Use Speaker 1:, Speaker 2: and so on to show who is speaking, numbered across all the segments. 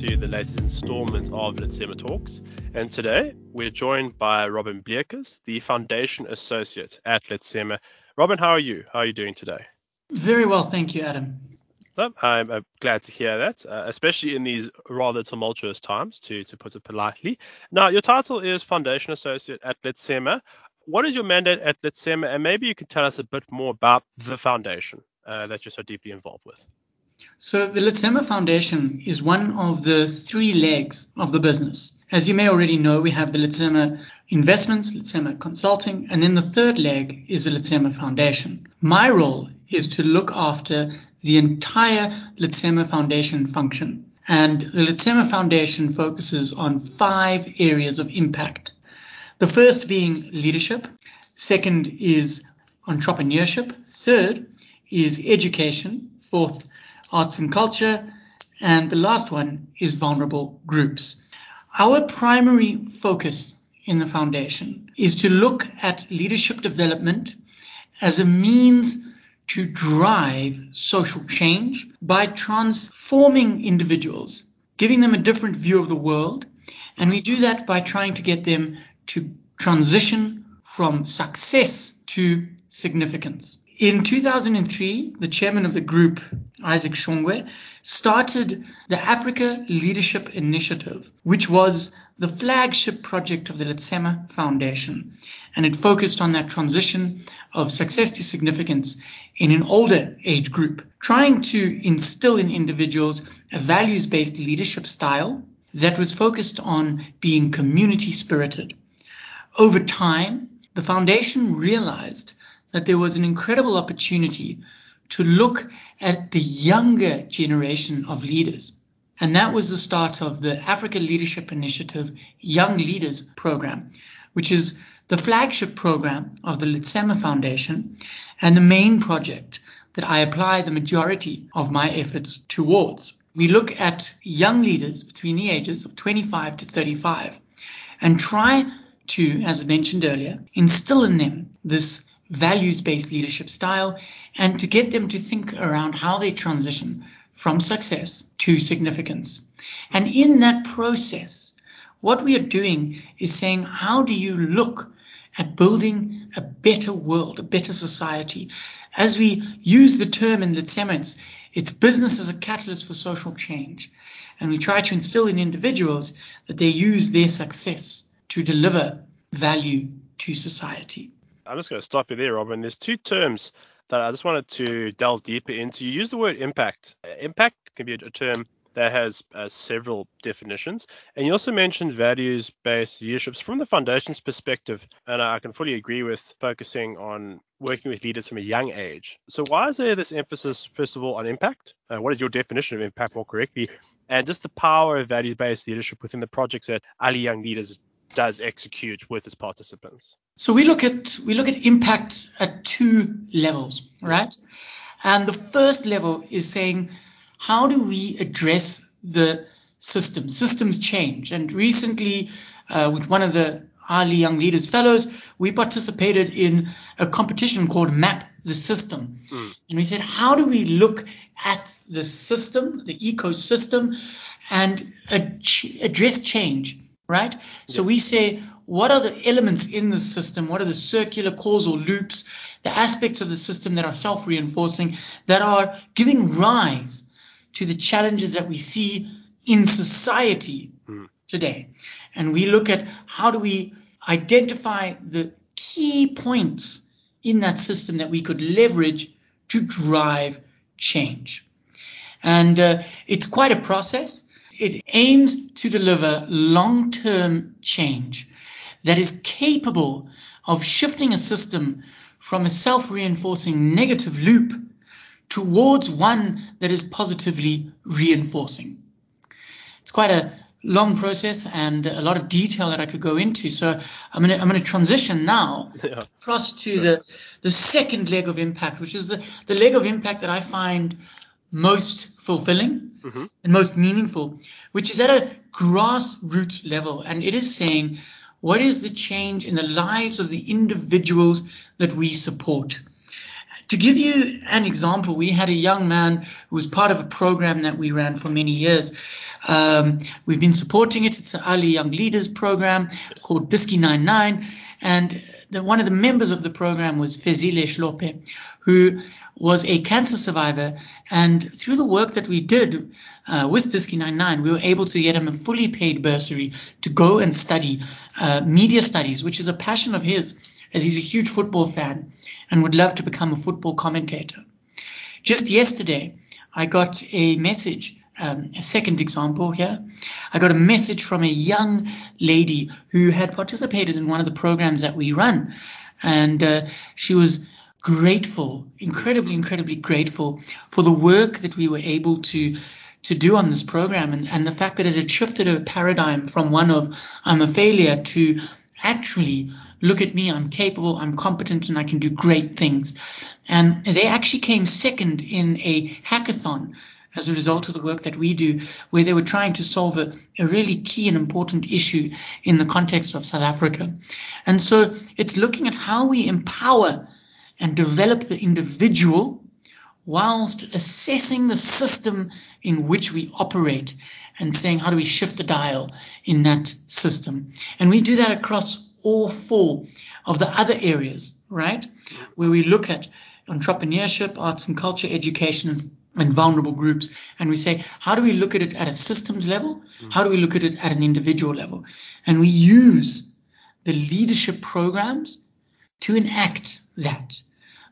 Speaker 1: to the latest installment of Letsema Talks. And today we're joined by Robin Bleekers, the Foundation Associate at Letsema. Robin, how are you? How are you doing today?
Speaker 2: Very well, thank you, Adam.
Speaker 1: Well, I'm uh, glad to hear that, uh, especially in these rather tumultuous times, to, to put it politely. Now, your title is Foundation Associate at Letsema. What is your mandate at Letsema? And maybe you can tell us a bit more about the foundation uh, that you're so deeply involved with.
Speaker 2: So the Letsema Foundation is one of the three legs of the business. As you may already know, we have the Letsema Investments, Letsema Consulting, and then the third leg is the Letsema Foundation. My role is to look after the entire Letsema Foundation function. And the Letsema Foundation focuses on five areas of impact. The first being leadership, second is entrepreneurship, third is education, fourth arts and culture, and the last one is vulnerable groups. Our primary focus in the foundation is to look at leadership development as a means to drive social change by transforming individuals, giving them a different view of the world, and we do that by trying to get them to transition from success to significance. In 2003, the chairman of the group, Isaac Shongwe, started the Africa Leadership Initiative, which was the flagship project of the Letsema Foundation. And it focused on that transition of success to significance in an older age group, trying to instill in individuals a values based leadership style that was focused on being community spirited. Over time, the foundation realized that there was an incredible opportunity to look at the younger generation of leaders. And that was the start of the Africa Leadership Initiative Young Leaders Program, which is the flagship program of the Letsema Foundation and the main project that I apply the majority of my efforts towards. We look at young leaders between the ages of 25 to 35 and try to, as I mentioned earlier, instill in them this values based leadership style and to get them to think around how they transition from success to significance. And in that process, what we are doing is saying, how do you look at building a better world, a better society? As we use the term in Letsema, it's, it's business as a catalyst for social change. And we try to instill in individuals that they use their success to deliver value to society.
Speaker 1: I'm just going to stop you there, Robin. There's two terms that I just wanted to delve deeper into. You use the word impact. Impact can be a term that has uh, several definitions. And you also mentioned values based leaderships from the foundation's perspective. And I can fully agree with focusing on working with leaders from a young age. So, why is there this emphasis, first of all, on impact? Uh, what is your definition of impact more correctly? And just the power of values based leadership within the projects that Ali Young Leaders does execute with its participants?
Speaker 2: So we look at we look at impact at two levels, right? And the first level is saying how do we address the system? Systems change, and recently, uh, with one of the Ali Young Leaders Fellows, we participated in a competition called Map the System, mm. and we said how do we look at the system, the ecosystem, and ad- address change right? So we say, what are the elements in the system? What are the circular causal loops, the aspects of the system that are self reinforcing, that are giving rise to the challenges that we see in society mm. today? And we look at how do we identify the key points in that system that we could leverage to drive change. And uh, it's quite a process. It aims to deliver long term change that is capable of shifting a system from a self reinforcing negative loop towards one that is positively reinforcing. It's quite a long process and a lot of detail that I could go into. So I'm going to I'm going to transition now yeah. across to the the second leg of impact, which is the, the leg of impact that I find most fulfilling mm-hmm. and most meaningful, which is at a grassroots level. And it is saying, what is the change in the lives of the individuals that we support? To give you an example, we had a young man who was part of a program that we ran for many years. Um, we've been supporting it. It's an Ali Young Leaders program called Diski 99. And the, one of the members of the program was Fezile Shlope, who was a cancer survivor. And through the work that we did uh, with Diski 99, we were able to get him a fully paid bursary to go and study uh, media studies, which is a passion of his, as he's a huge football fan and would love to become a football commentator. Just yesterday, I got a message, um, a second example here. I got a message from a young lady who had participated in one of the programs that we run. And uh, she was grateful, incredibly, incredibly grateful for the work that we were able to to do on this program and, and the fact that it had shifted a paradigm from one of I'm a failure to actually look at me, I'm capable, I'm competent, and I can do great things. And they actually came second in a hackathon as a result of the work that we do, where they were trying to solve a, a, really key and important issue in the context of South Africa. And so it's looking at how we empower and develop the individual whilst assessing the system in which we operate and saying, how do we shift the dial in that system? And we do that across all four of the other areas, right? Where we look at entrepreneurship, arts and culture, education, and vulnerable groups. And we say, how do we look at it at a systems level? Mm. How do we look at it at an individual level? And we use the leadership programs to enact that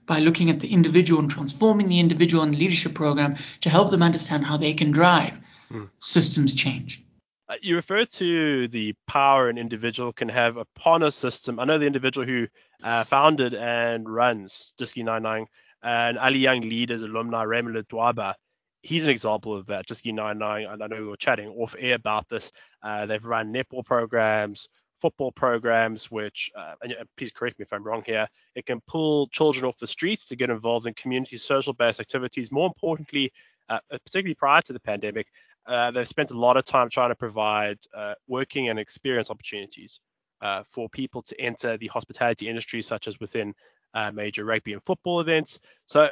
Speaker 2: by looking at the individual and transforming the individual and the leadership program to help them understand how they can drive mm. systems change.
Speaker 1: Uh, you refer to the power an individual can have upon a system. I know the individual who uh, founded and runs Diski 99 and Ali Young Leaders alumni Raymond Dwaba. He's an example of that. Diski 99, and I know we were chatting off air about this. Uh, they've run netball programs, football programs, which, uh, and please correct me if I'm wrong here, it can pull children off the streets to get involved in community social based activities. More importantly, uh, particularly prior to the pandemic, uh, they've spent a lot of time trying to provide uh, working and experience opportunities uh, for people to enter the hospitality industry, such as within uh, major rugby and football events. So,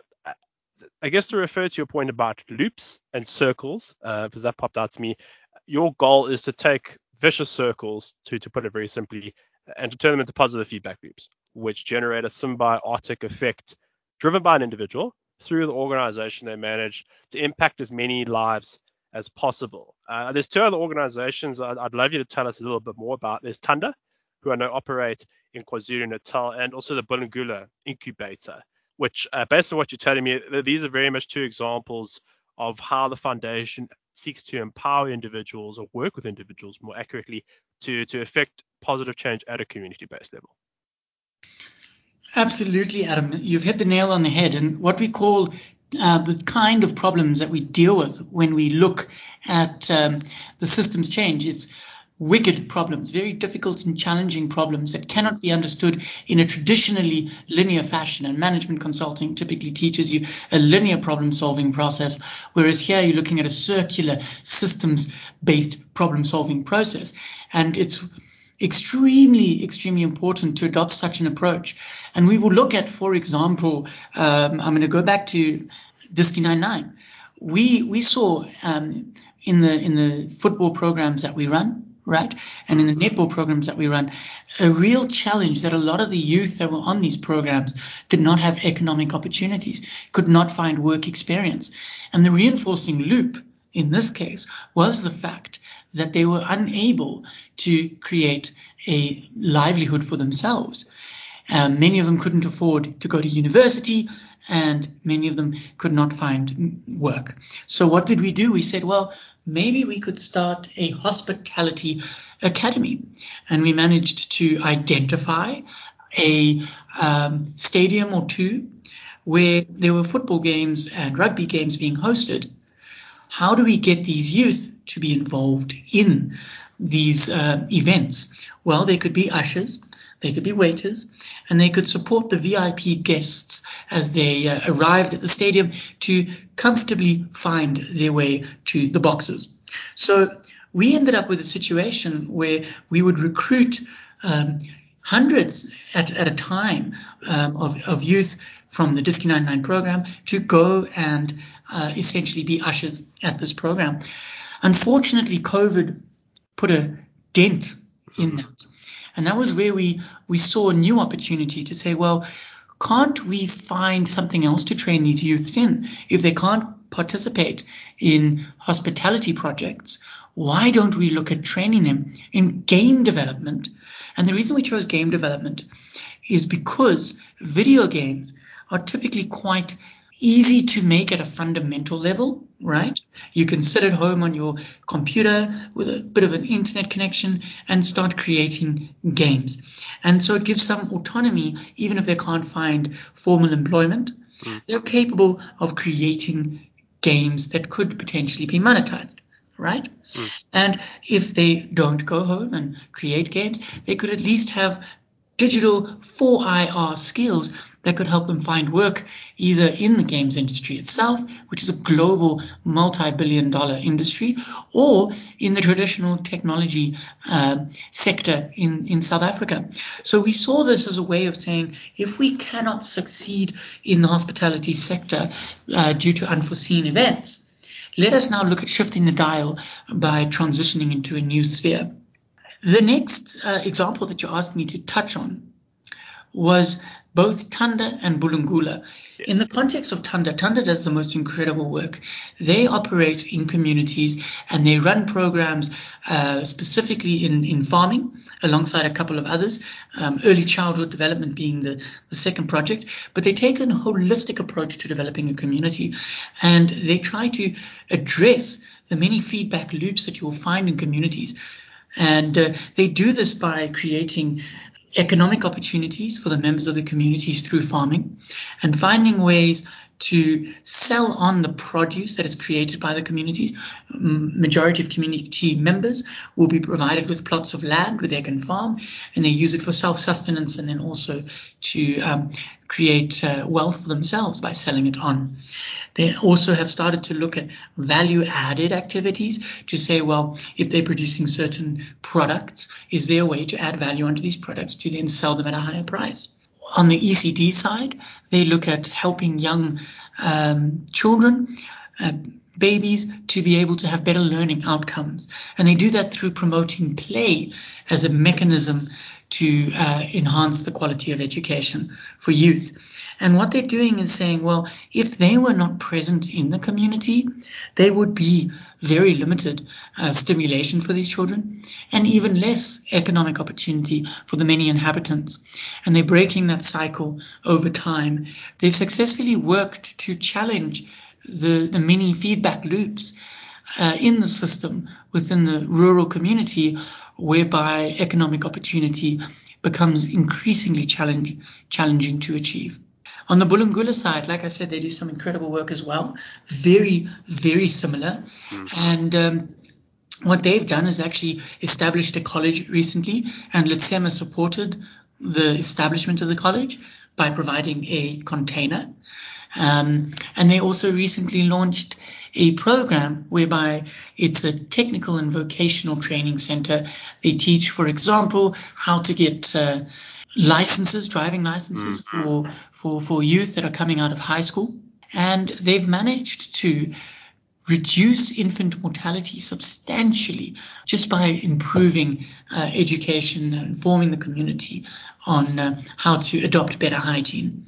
Speaker 1: I guess to refer to your point about loops and circles, because that popped out to me, your goal is to take vicious circles, to, to put it very simply, and to turn them into positive feedback loops, which generate a symbiotic effect driven by an individual through the organization they manage to impact as many lives as possible. Uh, there's two other organizations I'd, I'd, love you to tell us a little bit more about. There's Thanda, who I know operate in KwaZulu Natal, and also the Bulungula Incubator, which, uh, based on what you're telling me, these are very much two examples of how the foundation seeks to empower individuals or work with individuals more accurately to, to effect positive change at a community based level.
Speaker 2: Absolutely, Adam. You've hit the nail on the head. And what we call uh, the kind of problems that we deal with when we look at um, the systems change is wicked problems, very difficult and challenging problems that cannot be understood in a traditionally linear fashion. And management consulting typically teaches you a linear problem solving process, whereas here you're looking at a circular systems based problem solving process. And it's extremely, extremely important to adopt such an approach. And we will look at, for example, um, I'm going to go back to Diski 99. We, we saw um, in the in the football programs that we run, right? And in the netball programs that we run, a real challenge that a lot of the youth that were on these programs did not have economic opportunities, could not find work experience. And the reinforcing loop in this case was the fact that they were unable to create a livelihood for themselves. Um, many of them couldn't afford to go to university and many of them could not find work. So what did we do? We said, well, maybe we could start a hospitality academy. And we managed to identify a um, stadium or two where there were football games and rugby games being hosted. How do we get these youth to be involved in these uh, events? Well, they could be ushers, they could be waiters, and they could support the VIP guests as they uh, arrived at the stadium to comfortably find their way to the boxes. So we ended up with a situation where we would recruit um, hundreds at, at a time um, of, of youth from the Diski 99 program to go and uh, essentially be ushers at this program. Unfortunately, COVID put a dent in that. And that was where we, we saw a new opportunity to say, well, can't we find something else to train these youths in? If they can't participate in hospitality projects, why don't we look at training them in game development? And the reason we chose game development is because video games are typically quite easy to make at a fundamental level, right? You can sit at home on your computer with a bit of an internet connection and start creating games. And so it gives some autonomy, even if they can't find formal employment. Mm. They're capable of creating games that could potentially be monetized, right? Mm. And if they don't go home and create games, they could at least have digital 4IR skills that could help them find work either in the games industry itself, which is a global multi billion dollar industry, or in the traditional technology uh, sector in, in South Africa. So we saw this as a way of saying if we cannot succeed in the hospitality sector uh, due to unforeseen events, let us now look at shifting the dial by transitioning into a new sphere. The next uh, example that you asked me to touch on was both Thanda and Bulungula. In the context of Thanda, Thanda does the most incredible work. They operate in communities and they run programs uh, specifically in, in farming alongside a couple of others, um, early childhood development being the, the second project. But they take a holistic approach to developing a community and they try to address the many feedback loops that you will find in communities. And uh, they do this by creating economic opportunities for the members of the communities through farming and finding ways to sell on the produce that is created by the communities. Majority of community members will be provided with plots of land where they can farm and they use it for self-sustenance and then also to um, create uh, wealth for themselves by selling it on. They also have started to look at value added activities to say, well, if they're producing certain products, is there a way to add value onto these products to then sell them at a higher price? On the ECD side, they look at helping young um, children, uh, babies, to be able to have better learning outcomes. And they do that through promoting play as a mechanism to uh, enhance the quality of education for youth. And what they're doing is saying, well, if they were not present in the community, there would be very limited uh, stimulation for these children and even less economic opportunity for the many inhabitants. And they're breaking that cycle over time. They've successfully worked to challenge the, the many feedback loops uh, in the system within the rural community whereby economic opportunity becomes increasingly challenge, challenging to achieve. On the Bulungula side, like I said, they do some incredible work as well. Very, very similar. Mm-hmm. And um, what they've done is actually established a college recently, and Letsema supported the establishment of the college by providing a container. Um, and they also recently launched a program whereby it's a technical and vocational training center. They teach, for example, how to get uh, licenses, driving licenses mm. for, for, for youth that are coming out of high school. And they've managed to reduce infant mortality substantially just by improving uh, education and informing the community on uh, how to adopt better hygiene.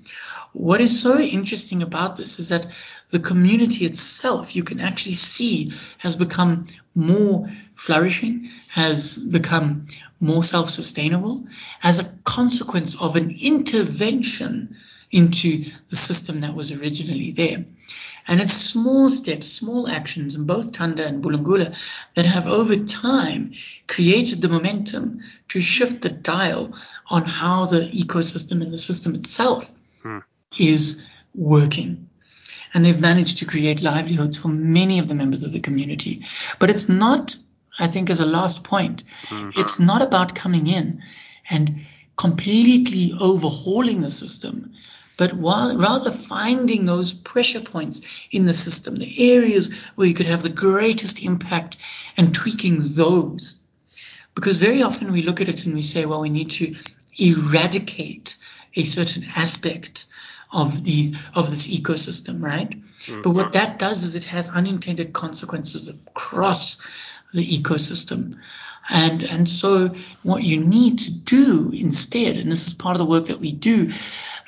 Speaker 2: What is so interesting about this is that the community itself, you can actually see, has become more flourishing, has become more self sustainable as a consequence of an intervention into the system that was originally there. And it's small steps, small actions in both Thanda and Bulungula that have over time created the momentum to shift the dial on how the ecosystem and the system itself hmm. is working. And they've managed to create livelihoods for many of the members of the community. But it's not I think as a last point, mm-hmm. it's not about coming in and completely overhauling the system, but while, rather finding those pressure points in the system, the areas where you could have the greatest impact and tweaking those. Because very often we look at it and we say, well, we need to eradicate a certain aspect of these of this ecosystem, right? Mm-hmm. But what that does is it has unintended consequences across the ecosystem. And and so what you need to do instead, and this is part of the work that we do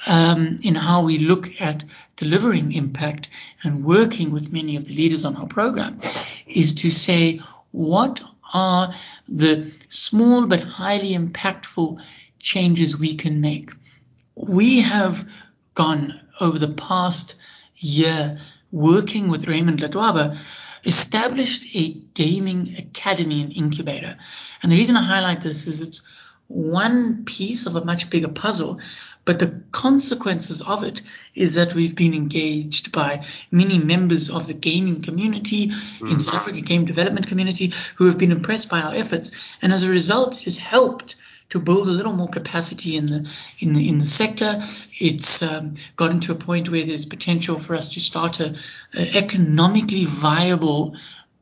Speaker 2: um, in how we look at delivering impact and working with many of the leaders on our program, is to say what are the small but highly impactful changes we can make. We have gone over the past year working with Raymond Ledwaba, established a gaming academy and incubator. And the reason I highlight this is it's one piece of a much bigger puzzle, but the consequences of it is that we've been engaged by many members of the gaming community mm. in South Africa, game development community, who have been impressed by our efforts. And as a result, it has helped to build a little more capacity in the in the, in the sector. It's um, gotten to a point where there's potential for us to start a, a economically viable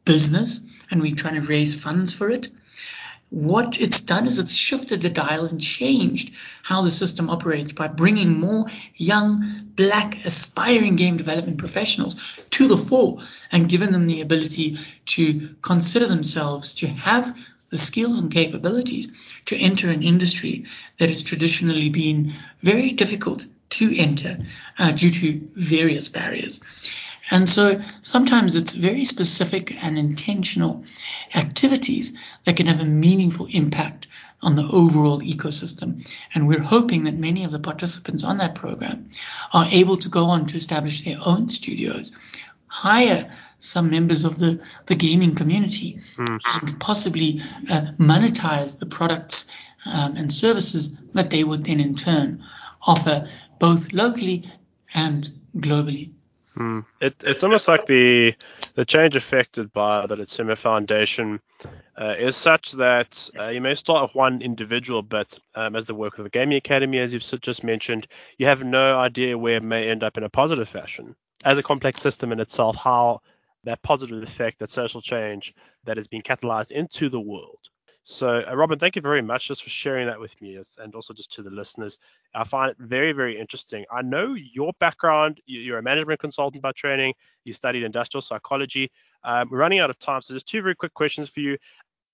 Speaker 2: business, and we're trying to raise funds for it. What it's done is it's shifted the dial and changed how the system operates by bringing more young, black, aspiring game development professionals to the fore and giving them the ability to consider themselves to have the skills and capabilities to enter an industry that has traditionally been very difficult to enter uh, due to various barriers. And so sometimes it's very specific and intentional activities that can have a meaningful impact on the overall ecosystem. And we're hoping that many of the participants on that program are able to go on to establish their own studios, hire some members of the, the gaming community mm. and possibly uh, monetize the products um, and services that they would then in turn offer both locally and globally.
Speaker 1: Mm. It, it's almost like the the change affected by the Letsema Foundation uh, is such that uh, you may start with one individual, but um, as the work of the Gaming Academy, as you've just mentioned, you have no idea where it may end up in a positive fashion. As a complex system in itself, how that positive effect, that social change that has been catalyzed into the world. So, uh, Robin, thank you very much just for sharing that with me and also just to the listeners. I find it very, very interesting. I know your background, you're a management consultant by training, you studied industrial psychology. Um, we're running out of time, so just two very quick questions for you.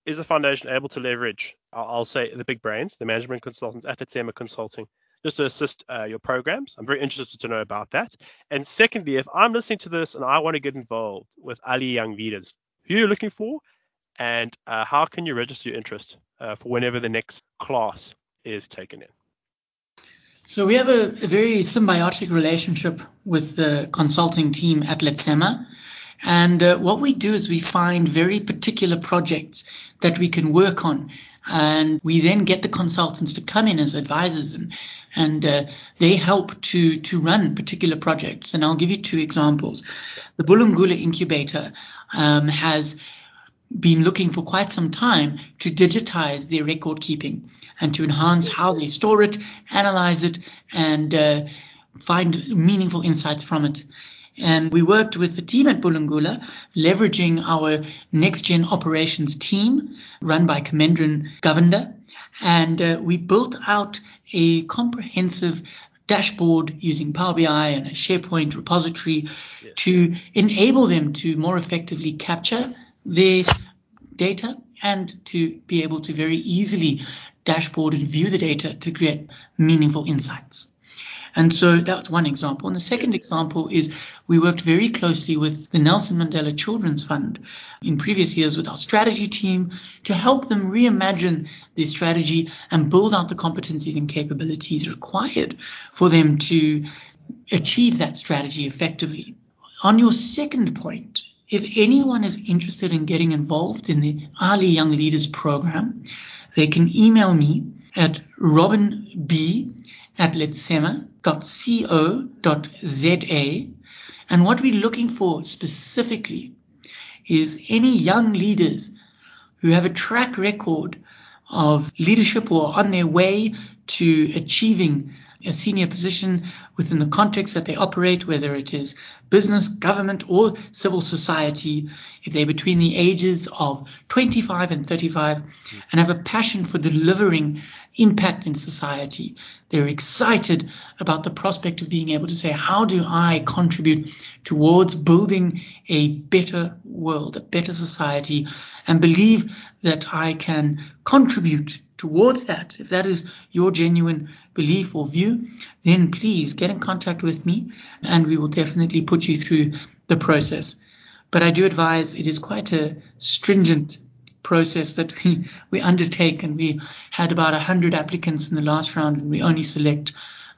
Speaker 1: Is the foundation able to leverage, I'll, say, the big brains, the management consultants at Letsema Consulting just to assist uh, your programs. I'm very interested to know about that. And secondly, if I'm listening to this and I want to get involved with Ali Young Leaders, who are you looking for, and uh, how can you register your interest uh, for whenever the next class is taken in?
Speaker 2: So we have a, a very symbiotic relationship with the consulting team at Letsema. And uh, what we do is we find very particular projects that we can work on and we then get the consultants to come in as advisors and and uh, they help to to run particular projects. And I'll give you two examples. The Bulungula incubator um, has been looking for quite some time to digitize their record keeping and to enhance how they store it, analyze it, and uh, find meaningful insights from it. And we worked with the team at Bulungula, leveraging our next gen operations team run by Kamendran Govender. And uh, we built out a comprehensive dashboard using Power BI and a SharePoint repository yes. to enable them to more effectively capture their data and to be able to very easily dashboard and view the data to create meaningful insights. And so that's one example. And the second example is we worked very closely with the Nelson Mandela Children's Fund in previous years with our strategy team to help them reimagine their strategy and build out the competencies and capabilities required for them to achieve that strategy effectively. On your second point, if anyone is interested in getting involved in the Ali Young Leaders program, they can email me at robinb at letsema.co.za. And what we're looking for specifically is any young leaders who have a track record of leadership or on their way to achieving a senior position within the context that they operate, whether it is business, government, or civil society, if they're between the ages of 25 and 35 and have a passion for delivering impact in society, they're excited about the prospect of being able to say, How do I contribute towards building a better world, a better society, and believe that I can contribute towards that, if that is your genuine belief or view, then please get in contact with me and we will definitely put you through the process. But I do advise it is quite a stringent process that we, we undertake, and we had about 100 applicants in the last round, and we only select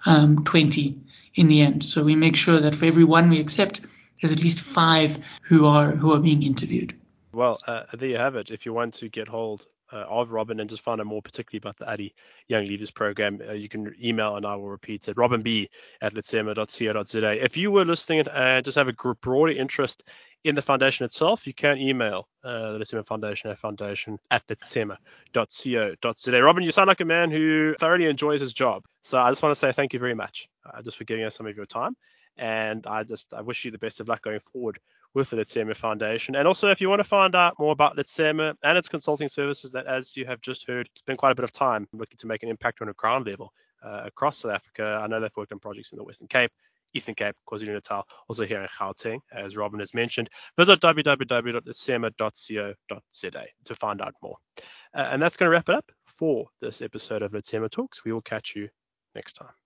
Speaker 2: um, 20 in the end. So we make sure that for every one we accept, there's at least five who are who are being interviewed.
Speaker 1: Well, uh, there you have it. If you want to get hold uh, of Robin and just find out more particularly about the Ali Young Leaders Program, uh, you can email and I will repeat it, robinb at letsema.co.za. If you were listening and just have a broader interest in the foundation itself, you can email uh, the Letsema Foundation at foundation at letsema.co.za. Robin, you sound like a man who thoroughly enjoys his job. So I just want to say thank you very much uh, just for giving us some of your time. And I just I wish you the best of luck going forward with the Letsema Foundation. And also, if you want to find out more about Letsema and its consulting services, that as you have just heard, spend quite a bit of time looking to make an impact on a ground level uh, across South Africa. I know they've worked on projects in the Western Cape, Eastern Cape, KwaZulu-Natal, also here in Gauteng, as Robin has mentioned. Visit www.letsema.co.za to find out more. Uh, and that's going to wrap it up for this episode of Letsema Talks. We will catch you next time.